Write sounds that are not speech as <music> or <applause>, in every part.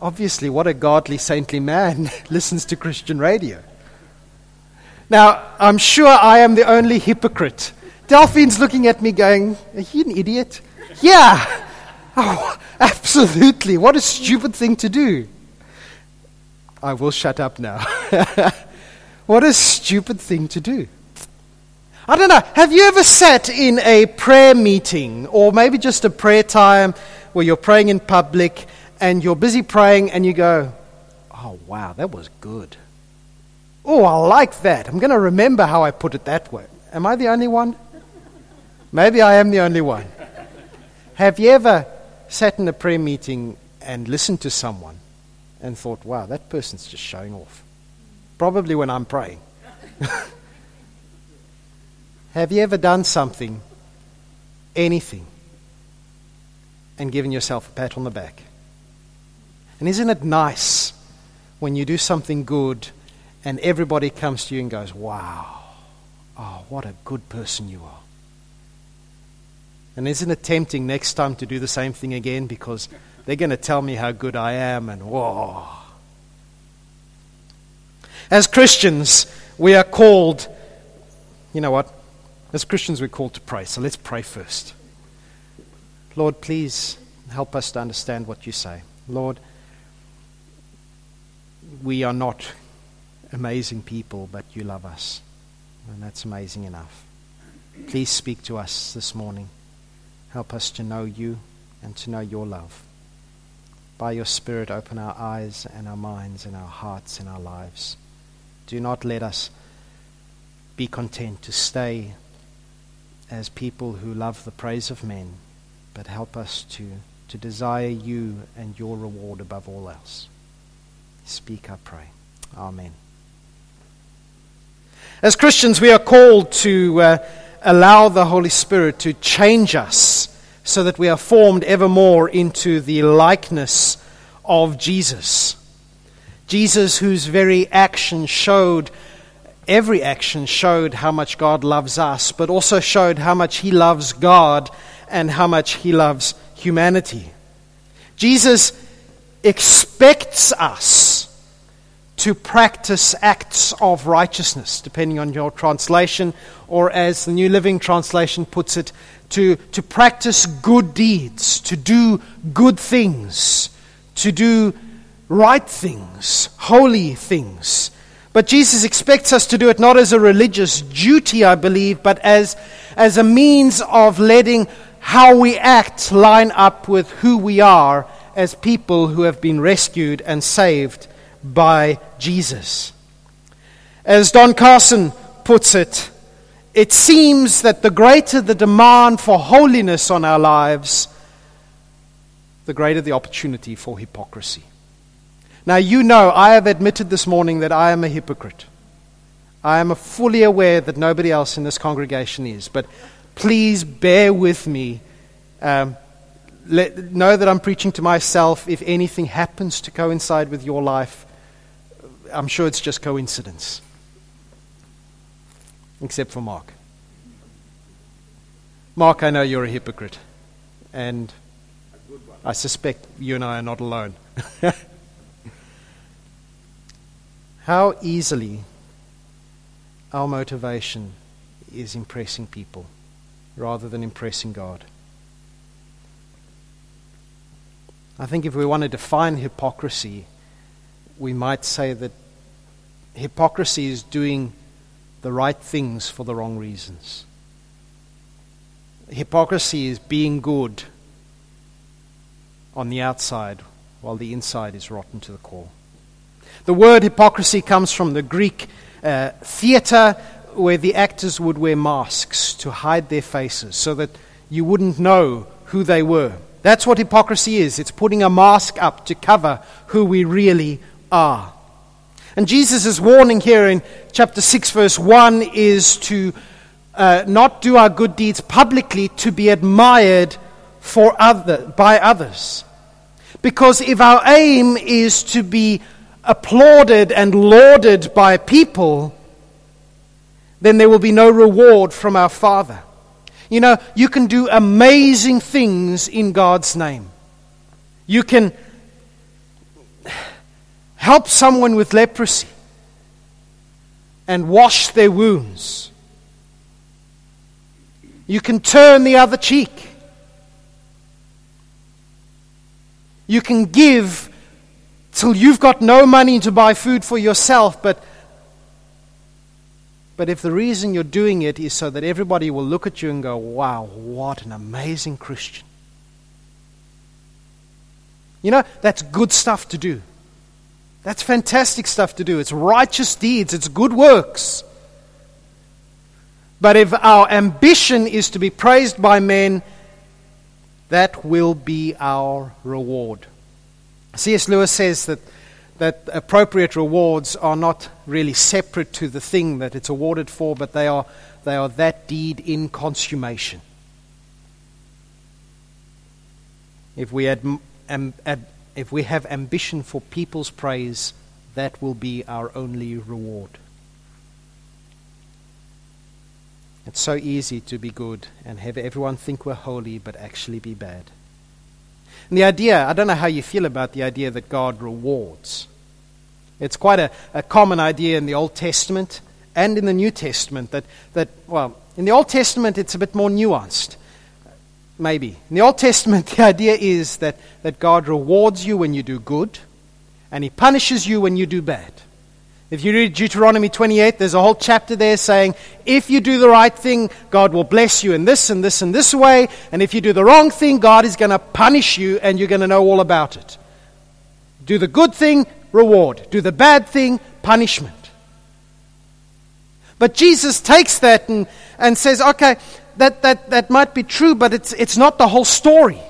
obviously, what a godly, saintly man <laughs> listens to Christian radio. Now, I'm sure I am the only hypocrite. Delphine's looking at me going, Are you an idiot? yeah. <laughs> Oh, absolutely. What a stupid thing to do. I will shut up now. <laughs> what a stupid thing to do. I don't know. Have you ever sat in a prayer meeting or maybe just a prayer time where you're praying in public and you're busy praying and you go, Oh, wow, that was good. Oh, I like that. I'm going to remember how I put it that way. Am I the only one? Maybe I am the only one. Have you ever sat in a prayer meeting and listened to someone and thought, wow, that person's just showing off? Probably when I'm praying. <laughs> Have you ever done something, anything, and given yourself a pat on the back? And isn't it nice when you do something good and everybody comes to you and goes, Wow, oh, what a good person you are? And isn't it tempting next time to do the same thing again because they're going to tell me how good I am and whoa. As Christians, we are called, you know what? As Christians, we're called to pray. So let's pray first. Lord, please help us to understand what you say. Lord, we are not amazing people, but you love us. And that's amazing enough. Please speak to us this morning. Help us to know you and to know your love. By your Spirit, open our eyes and our minds and our hearts and our lives. Do not let us be content to stay as people who love the praise of men, but help us to, to desire you and your reward above all else. Speak, I pray. Amen. As Christians, we are called to uh, allow the Holy Spirit to change us so that we are formed ever more into the likeness of Jesus. Jesus, whose very action showed, every action showed how much God loves us, but also showed how much He loves God and how much He loves humanity. Jesus expects us to practice acts of righteousness, depending on your translation, or as the New Living Translation puts it, to, to practice good deeds, to do good things, to do right things, holy things. But Jesus expects us to do it not as a religious duty, I believe, but as, as a means of letting how we act line up with who we are as people who have been rescued and saved by Jesus. As Don Carson puts it, it seems that the greater the demand for holiness on our lives, the greater the opportunity for hypocrisy. Now, you know, I have admitted this morning that I am a hypocrite. I am fully aware that nobody else in this congregation is, but please bear with me. Um, let, know that I'm preaching to myself. If anything happens to coincide with your life, I'm sure it's just coincidence. Except for Mark. Mark, I know you're a hypocrite. And I suspect you and I are not alone. <laughs> How easily our motivation is impressing people rather than impressing God. I think if we want to define hypocrisy, we might say that hypocrisy is doing the right things for the wrong reasons. Hypocrisy is being good on the outside while the inside is rotten to the core. The word hypocrisy comes from the Greek uh, theater where the actors would wear masks to hide their faces so that you wouldn't know who they were. That's what hypocrisy is. It's putting a mask up to cover who we really are. And Jesus' warning here in chapter 6, verse 1 is to uh, not do our good deeds publicly to be admired for other, by others. Because if our aim is to be applauded and lauded by people, then there will be no reward from our Father. You know, you can do amazing things in God's name. You can help someone with leprosy and wash their wounds. You can turn the other cheek. You can give till you've got no money to buy food for yourself, but but if the reason you're doing it is so that everybody will look at you and go, wow, what an amazing Christian. You know, that's good stuff to do. That's fantastic stuff to do. It's righteous deeds, it's good works. But if our ambition is to be praised by men, that will be our reward. C.S. Lewis says that that appropriate rewards are not really separate to the thing that it's awarded for, but they are, they are that deed in consummation. If we, ad, ad, if we have ambition for people's praise, that will be our only reward. It's so easy to be good and have everyone think we're holy, but actually be bad. And the idea, I don't know how you feel about the idea that God rewards. It's quite a, a common idea in the Old Testament and in the New Testament that, that, well, in the Old Testament it's a bit more nuanced. Maybe. In the Old Testament, <laughs> the idea is that, that God rewards you when you do good and He punishes you when you do bad. If you read Deuteronomy 28, there's a whole chapter there saying, if you do the right thing, God will bless you in this and this and this way. And if you do the wrong thing, God is going to punish you and you're going to know all about it. Do the good thing, reward. Do the bad thing, punishment. But Jesus takes that and, and says, okay, that, that, that might be true, but it's, it's not the whole story.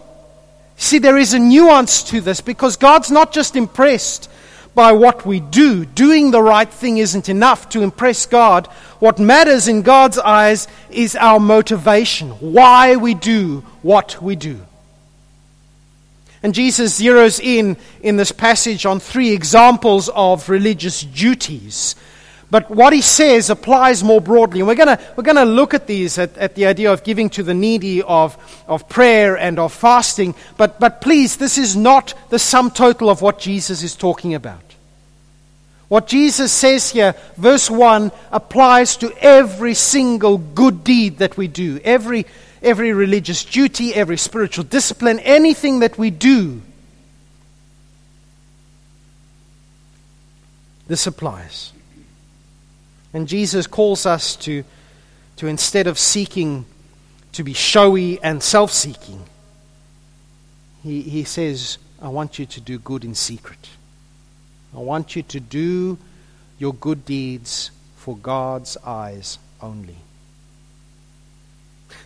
See, there is a nuance to this because God's not just impressed by what we do. Doing the right thing isn't enough to impress God. What matters in God's eyes is our motivation, why we do what we do. And Jesus zeroes in in this passage on three examples of religious duties. But what he says applies more broadly. And we're going we're gonna look at these, at, at the idea of giving to the needy, of, of prayer, and of fasting. But, but please, this is not the sum total of what Jesus is talking about. What Jesus says here, verse 1, applies to every single good deed that we do, every, every religious duty, every spiritual discipline, anything that we do. This applies. And Jesus calls us to, to instead of seeking to be showy and self seeking, he, he says, I want you to do good in secret. I want you to do your good deeds for God's eyes only.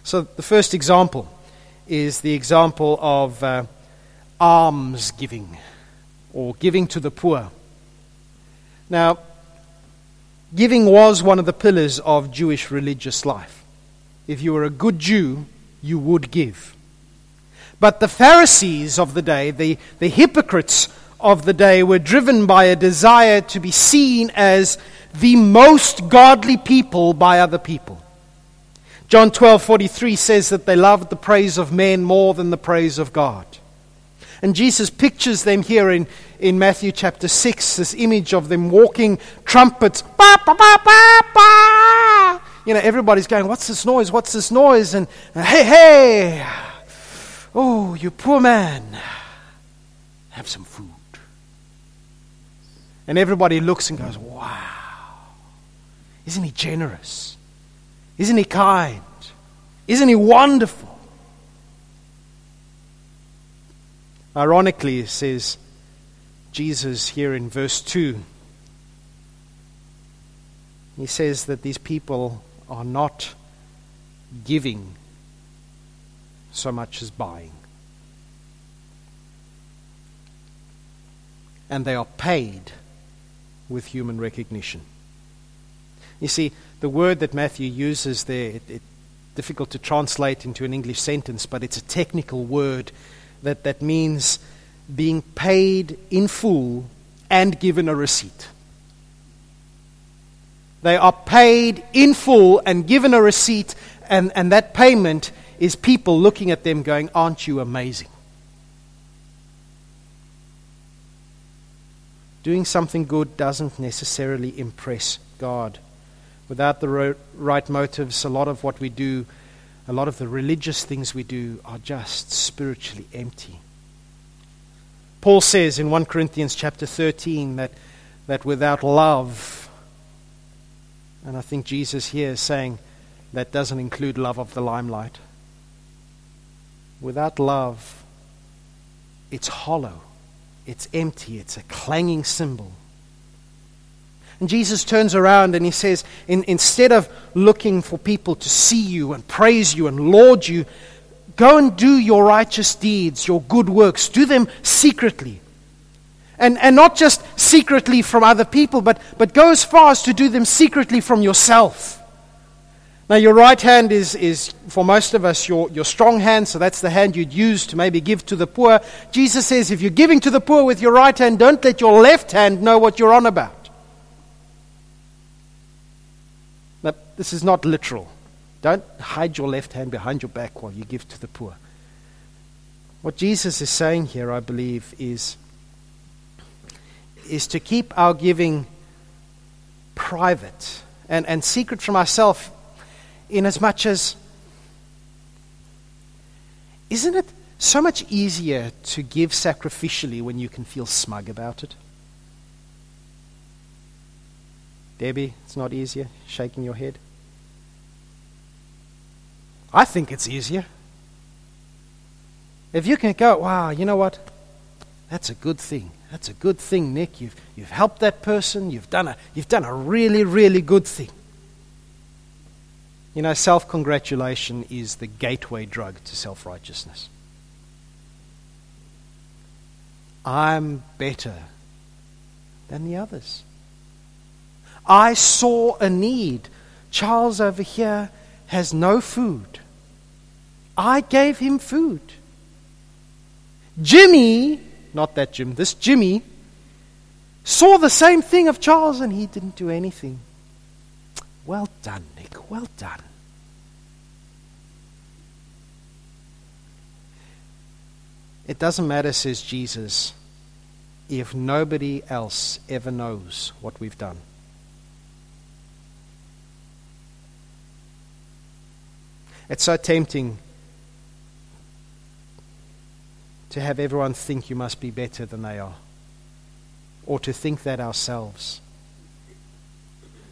So, the first example is the example of uh, or giving to the poor. Now, giving was one of the pillars of Jewish religious life. If you were a good Jew, you would give. But the Pharisees of the day, the, the hypocrites of the day were driven by a desire to be seen as the most godly people by other people. John 12:43 says that they loved the praise of men more than the praise of God. And Jesus pictures them here in, in Matthew chapter 6, this image of them walking trumpets. Bah, bah, bah, you know, everybody's going, What's this noise? What's this noise? And hey, hey, oh, you poor man, have some food. And everybody looks and goes, Wow, isn't he generous? Isn't he kind? Isn't he wonderful? Ironically, says Jesus here in verse 2. He says that these people are not giving so much as buying. And they are paid with human recognition. You see, the word that Matthew uses there, it, it, difficult to translate into an English sentence, but it's a technical word that, that means being paid in full and given a receipt. They are paid in full and given a receipt, and, and that payment is people looking at them going, Aren't you amazing? Doing something good doesn't necessarily impress God. Without the right motives, a lot of what we do, a lot of the religious things we do, are just spiritually empty. Paul says in 1 Corinthians chapter 13 that, that without love, and I think Jesus here is saying that doesn't include love of the limelight. Without love, it's hollow, it's empty, it's a clanging cymbal. And Jesus turns around and he says, in, instead of looking for people to see you and praise you and laud you, go and do your righteous deeds, your good works. Do them secretly. And, and not just secretly from other people, but, but go as far as to do them secretly from yourself. Now, your right hand is, is for most of us, your, your strong hand, so that's the hand you'd use to maybe give to the poor. Jesus says, if you're giving to the poor with your right hand, don't let your left hand know what you're on about. Now, this is not literal. Don't hide your left hand behind your back while you give to the poor. What Jesus is saying here, I believe, is, is to keep our giving private and, and secret from ourselves in as much as isn't it so much easier to give sacrificially when you can feel smug about it? Debbie, it's not easier, shaking your head. I think it's easier. If you can go, wow, you know what? That's a good thing. That's a good thing, Nick. You've, you've helped that person. You've done, a, you've done a really, really good thing. You know, self congratulation is the gateway drug to self righteousness. I'm better than the others. I saw a need. Charles over here has no food. I gave him food. Jimmy, not that Jim, this Jimmy, saw the same thing of Charles and he didn't do anything. Well done, Nick. Well done. It doesn't matter, says Jesus, if nobody else ever knows what we've done. It's so tempting to have everyone think you must be better than they are, or to think that ourselves.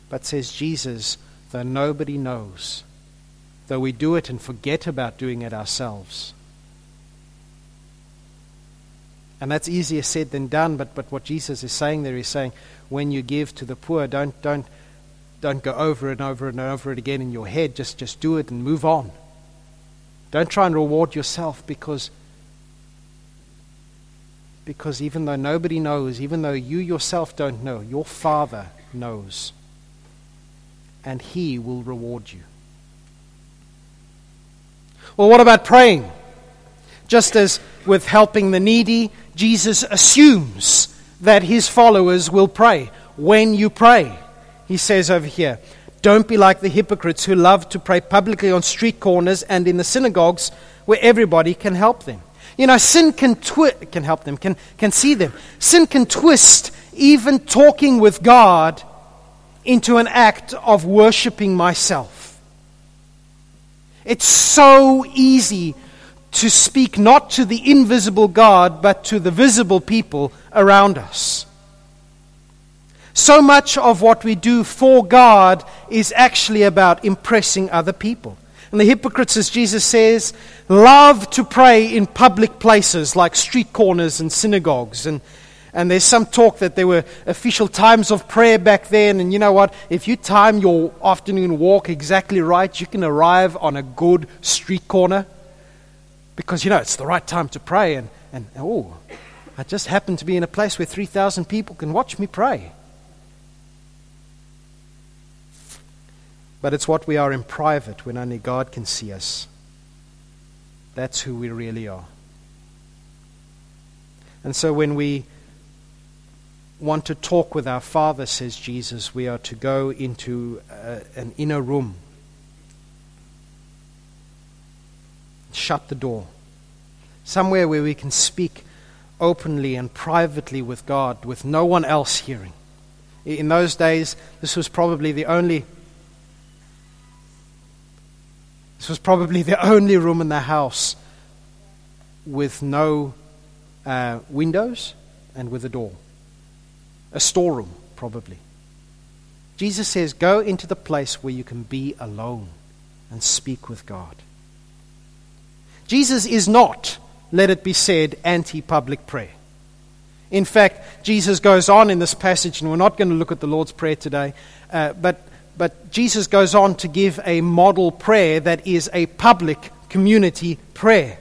But says Jesus, though nobody knows, though we do it and forget about doing it ourselves. And that's easier said than done, but, but what Jesus is saying there is saying, when you give to the poor, don't, don't, don't go over and over and over it again in your head. Just, just do it and move on. Don't try and reward yourself because, because even though nobody knows, even though you yourself don't know, your Father knows and He will reward you. Well, what about praying? Just as with helping the needy, Jesus assumes that His followers will pray. When you pray, He says over here, don't be like the hypocrites who love to pray publicly on street corners and in the synagogues where everybody can help them. You know, sin can twi- can help them, can, can see them. Sin can twist even talking with God into an act of worshiping myself. It's so easy to speak not to the invisible God, but to the visible people around us. So much of what we do for God is actually about impressing other people. And the hypocrites, as Jesus says, love to pray in public places like street corners and synagogues and and there's some talk that there were official times of prayer back then. And you know what? If you time your afternoon walk exactly right, you can arrive on a good street corner. Because, you know, it's the right time to pray. And, and oh, I just happen to be in a place where 3,000 people can watch me pray. But it's what we are in private when only God can see us. That's who we really are. And so when we want to talk with our Father, says Jesus, we are to go into uh, an inner room, shut the door, somewhere where we can speak openly and privately with God, with no one else hearing. In those days, this was probably the only. This was probably the <laughs> only room in the house with no uh, windows and with a door. A storeroom, probably. Jesus says, Go into the place where you can be alone and speak with God. Jesus is not, let it be said, anti public prayer. In fact, Jesus goes on in this passage, and we're not going to look at the Lord's Prayer today, uh, but, but Jesus goes on to give a model prayer that is a public community prayer.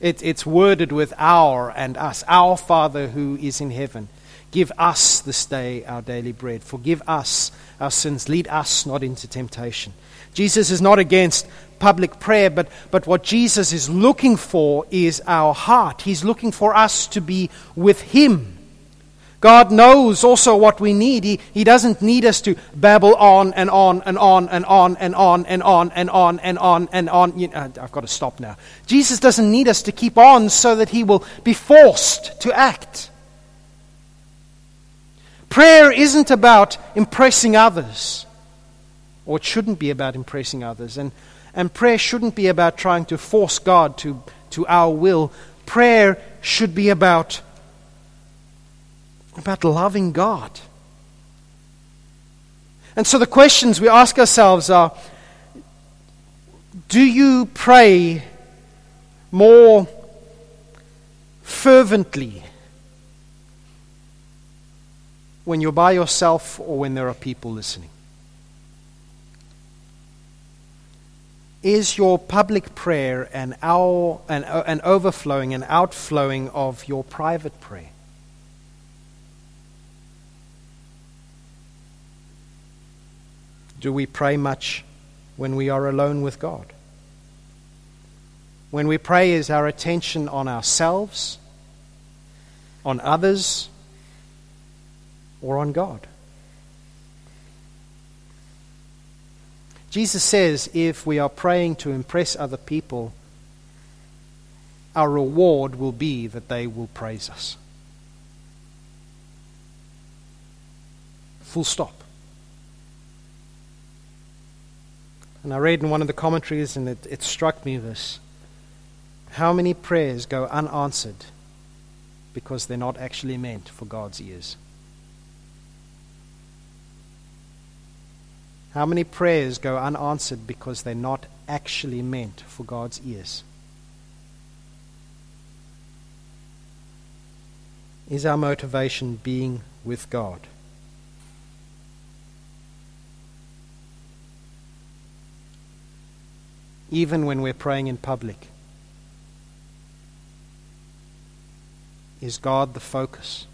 It, it's worded with our and us. Our Father who is in heaven, give us this day our daily bread. Forgive us our sins. Lead us not into temptation. Jesus is not against public prayer, but, but what Jesus is looking for is our heart. He's looking for us to be with Him. God knows also what we need. He, he doesn't need us to babble on and on and on and on and on and on and on and on and on. You know, I've got to stop now. Jesus doesn't need us to keep on so that He will be forced to act. Prayer isn't about impressing others, or it shouldn't be about impressing others. And and prayer shouldn't be about trying to force God to, to our will. Prayer should be about, about loving God. And so the questions we ask ourselves are Do you pray more fervently when you're by yourself or when there are people listening? is your public prayer an, our, an, an overflowing, an outflowing of your private prayer? Do we pray much when we are alone with God? When we pray, is our attention on ourselves, on others, or on God? Jesus says if we are praying to impress other people, our reward will be that they will praise us. Full stop. And I read in one of the commentaries, and it, it struck me this how many prayers go unanswered because they're not actually meant for God's ears? How many prayers go unanswered because they're not actually meant for God's ears? Is our motivation being with God? Even when we're praying in public, is God the focus?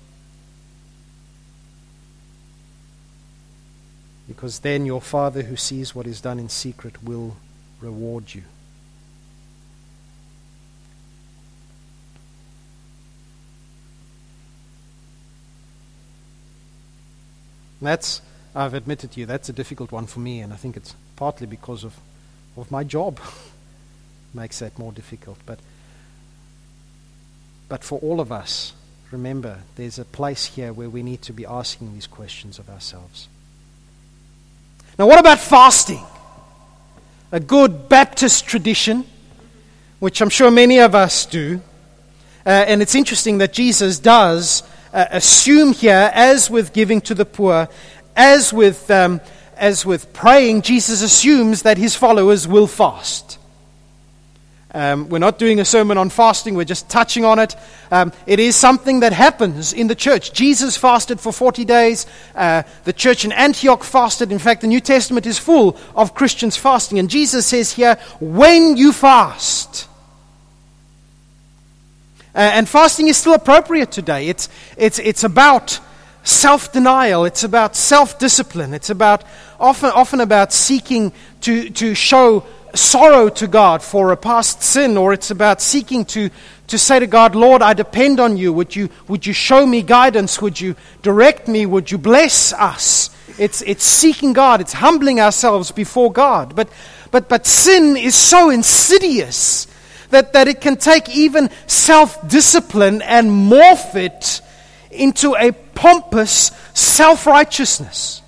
because then your Father who sees what is done in secret will reward you. That's, I've admitted to you, that's a difficult one for me, and I think it's partly because of, of my job <laughs> makes that more difficult. But, but for all of us, remember, there's a place here where we need to be asking these questions of ourselves. Now, what about fasting? A good Baptist tradition, which I'm sure many of us do. Uh, and it's interesting that Jesus does uh, assume here, as with giving to the poor, as with, um, as with praying, Jesus assumes that his followers will fast. Um, we're not doing a sermon on fasting, we're just touching on it. Um, it is something that happens in the church. Jesus fasted for 40 days. Uh, the church in Antioch fasted. In fact, the New Testament is full of Christians fasting. And Jesus says here, when you fast, uh, and fasting is still appropriate today. It's, it's, it's about self denial, it's about self discipline, it's about often, often about seeking to, to show sorrow to God for a past sin, or it's about seeking to, to say to God, Lord, I depend on you. Would, you. would you show me guidance? Would you direct me? Would you bless us? It's, it's seeking God, it's humbling ourselves before God. But, but, but sin is so insidious That, that it can take even self discipline and morph it into a pompous self righteousness.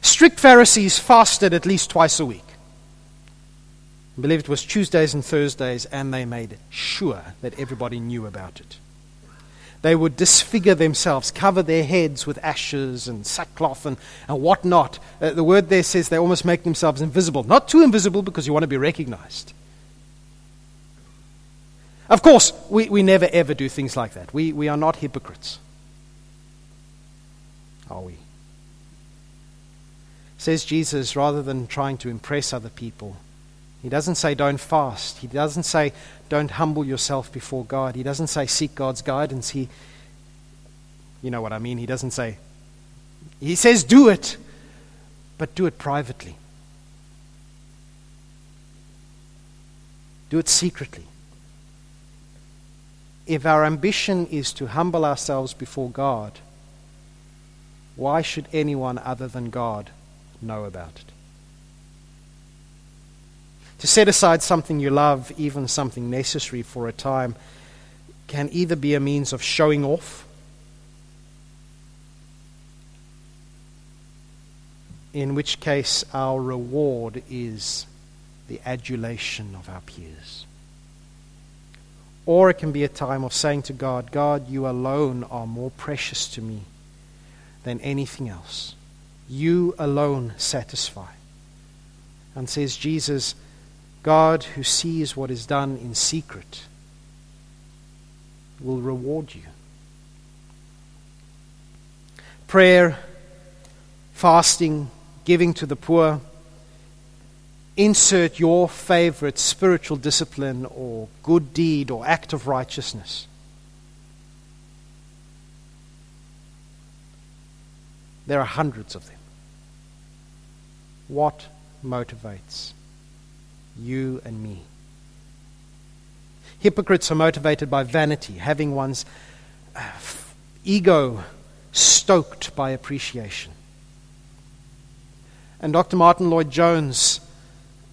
Strict Pharisees fasted at least twice a week. I believe it was Tuesdays and Thursdays, and they made sure that everybody knew about it. They would disfigure themselves, cover their heads with ashes and sackcloth and, and whatnot. Uh, the word there says they almost make themselves invisible. Not too invisible because you want to be recognized. Of course, we, we never ever do things like that. We, we are not hypocrites. Are we? Says Jesus, rather than trying to impress other people, he doesn't say don't fast. He doesn't say don't humble yourself before God. He doesn't say seek God's guidance. He, you know what I mean? He doesn't say, he says do it, but do it privately. Do it secretly. If our ambition is to humble ourselves before God, why should anyone other than God know about it? To set aside something you love, even something necessary for a time, can either be a means of showing off, in which case our reward is the adulation of our peers. Or it can be a time of saying to God, God, you alone are more precious to me than anything else. You alone satisfy. And says Jesus, God, who sees what is done in secret, will reward you. Prayer, fasting, giving to the poor. Insert your favorite spiritual discipline or good deed or act of righteousness. There are hundreds of them. What motivates? You and me. Hypocrites are motivated by vanity, having one's uh, ego stoked by appreciation. And Dr. Martyn Lloyd-Jones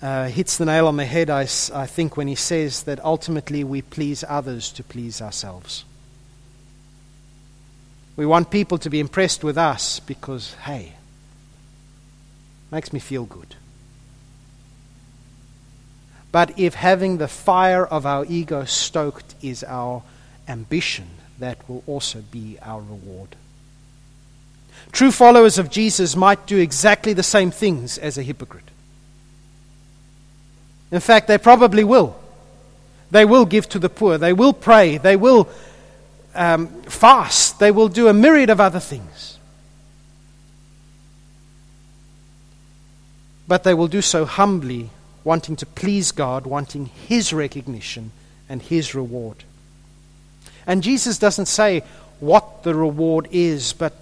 uh, hits the nail on the head, I, I think, when he says that ultimately we please others to please ourselves. We want people to be impressed with us because, hey, makes me feel good. But if having the fire of our ego stoked is our ambition, that will also be our reward. True followers of Jesus might do exactly the same things as a hypocrite. In fact, they probably will. They will give to the poor. They will pray. They will um, fast. They will do a myriad of other things. But they will do so humbly wanting to please God, wanting His recognition and His reward. And Jesus doesn't say what the reward is, but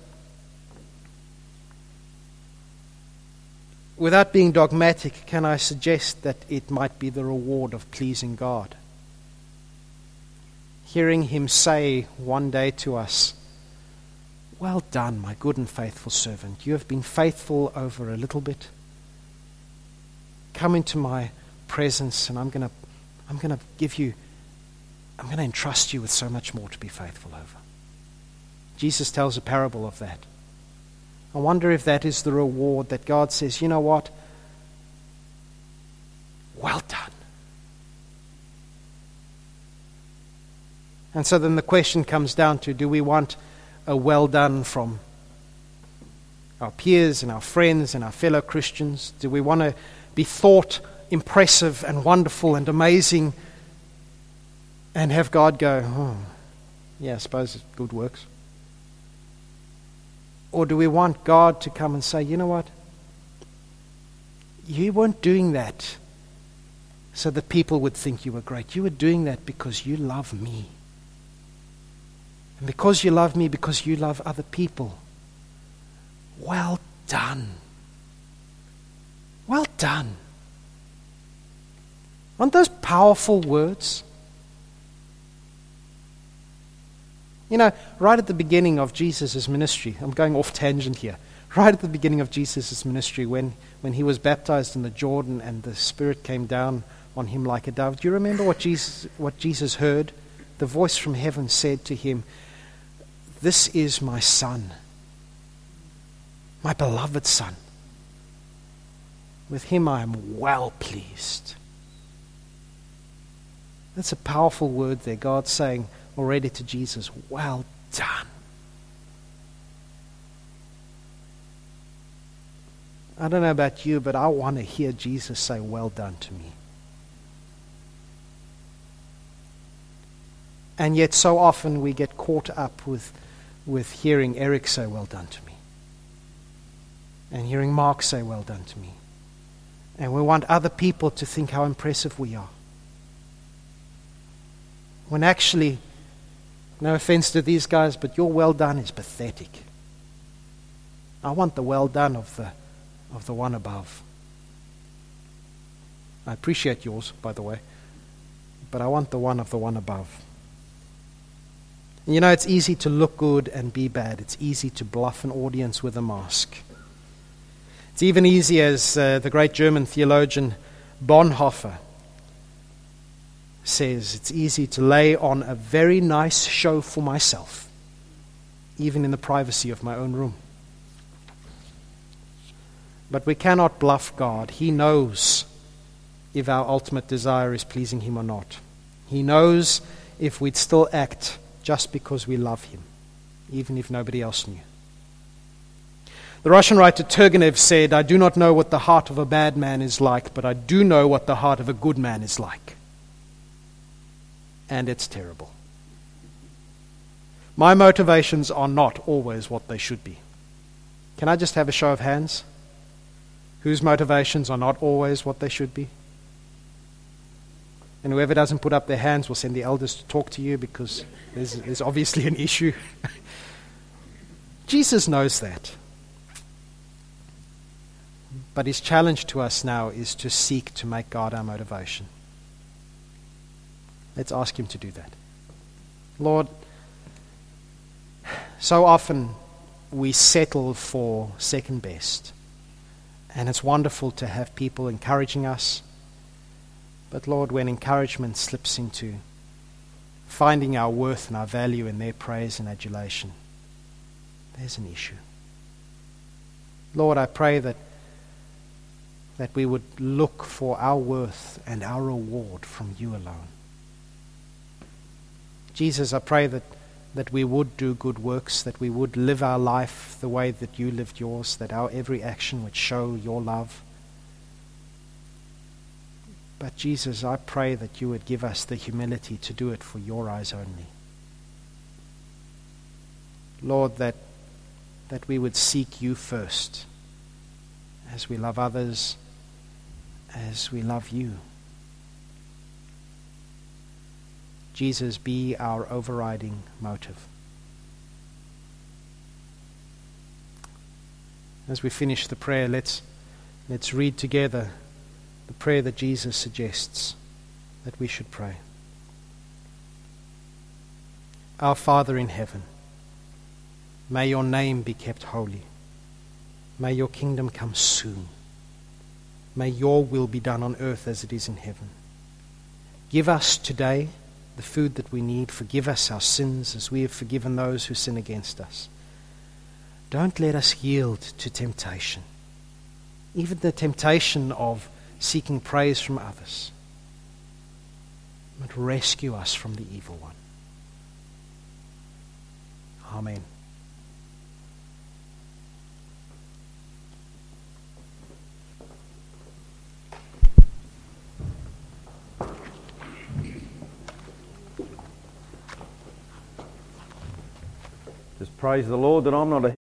without being dogmatic, can I suggest that it might be the reward of pleasing God? Hearing Him say one day to us, Well done, my good and faithful servant. You have been faithful over a little bit come into my presence and I'm going to I'm going to give you I'm going to entrust you with so much more to be faithful over. Jesus tells a parable of that. I wonder if that is the reward that God says, you know what? Well done. And so then the question comes down to do we want a well done from our peers and our friends and our fellow Christians? Do we want to be thought impressive and wonderful and amazing and have God go, oh, yeah, I suppose it's good works? Or do we want God to come and say, you know what? You weren't doing that so that people would think you were great. You were doing that because you love me. And because you love me, because you love other people. Well done. Well done. Aren't those powerful words? You know, right at the beginning of Jesus' ministry, I'm going off tangent here. right at the beginning of Jesus' ministry, when, when he was baptized in the Jordan and the Spirit came down on him like a dove, do you remember what Jesus, what Jesus heard? The voice from heaven said to him, This is my Son, my beloved Son. With him I am well pleased. That's a powerful word there. God saying already to Jesus, Well done. I don't know about you, but I want to hear Jesus say, Well done to me. And yet, so often we get caught up with, with hearing Eric say, Well done to me. And hearing Mark say, Well done to me. And we want other people to think how impressive we are. When actually, no offense to these guys, but your well done is pathetic. I want the well done of the of the one above. I appreciate yours, by the way, but I want the one of the one above. You know, it's easy to look good and be bad. It's easy to bluff an audience with a mask. It's even easy as uh, the great German theologian Bonhoeffer says, it's easy to lay on a very nice show for myself, even in the privacy of my own room. But we cannot bluff God. He knows if our ultimate desire is pleasing Him or not. He knows if we'd still act just because we love Him, even if nobody else knew. The Russian writer Turgenev said, I do not know what the heart of a bad man is like, but I do know what the heart of a good man is like. And it's terrible. My motivations are not always what they should be. Can I just have a show of hands? whose motivations are not always what they should be. And whoever doesn't put up their hands will send the elders to talk to you because there's, there's obviously an issue. <laughs> Jesus knows that. But his challenge to us now is to seek to make God our motivation. Let's ask him to do that. Lord, so often we settle for second best. And it's wonderful to have people encouraging us. But Lord, when encouragement slips into finding our worth and our value in their praise and adulation, there's an issue. Lord, I pray that, that we would look for our worth and our reward from you alone. Jesus, I pray that that we would do good works, that we would live our life the way that you lived yours, that our every action would show your love. But Jesus, I pray that you would give us the humility to do it for your eyes only. Lord, that, that we would seek you first as we love others, as we love you. Jesus be our overriding motive. As we finish the prayer, let's, let's read together the prayer that Jesus suggests that we should pray. Our Father in heaven, may your name be kept holy. May your kingdom come soon. May your will be done on earth as it is in heaven. Give us today the food that we need. Forgive us our sins as we have forgiven those who sin against us. Don't let us yield to temptation, even the temptation of seeking praise from others. But rescue us from the evil one. Amen. Praise the Lord that I'm not a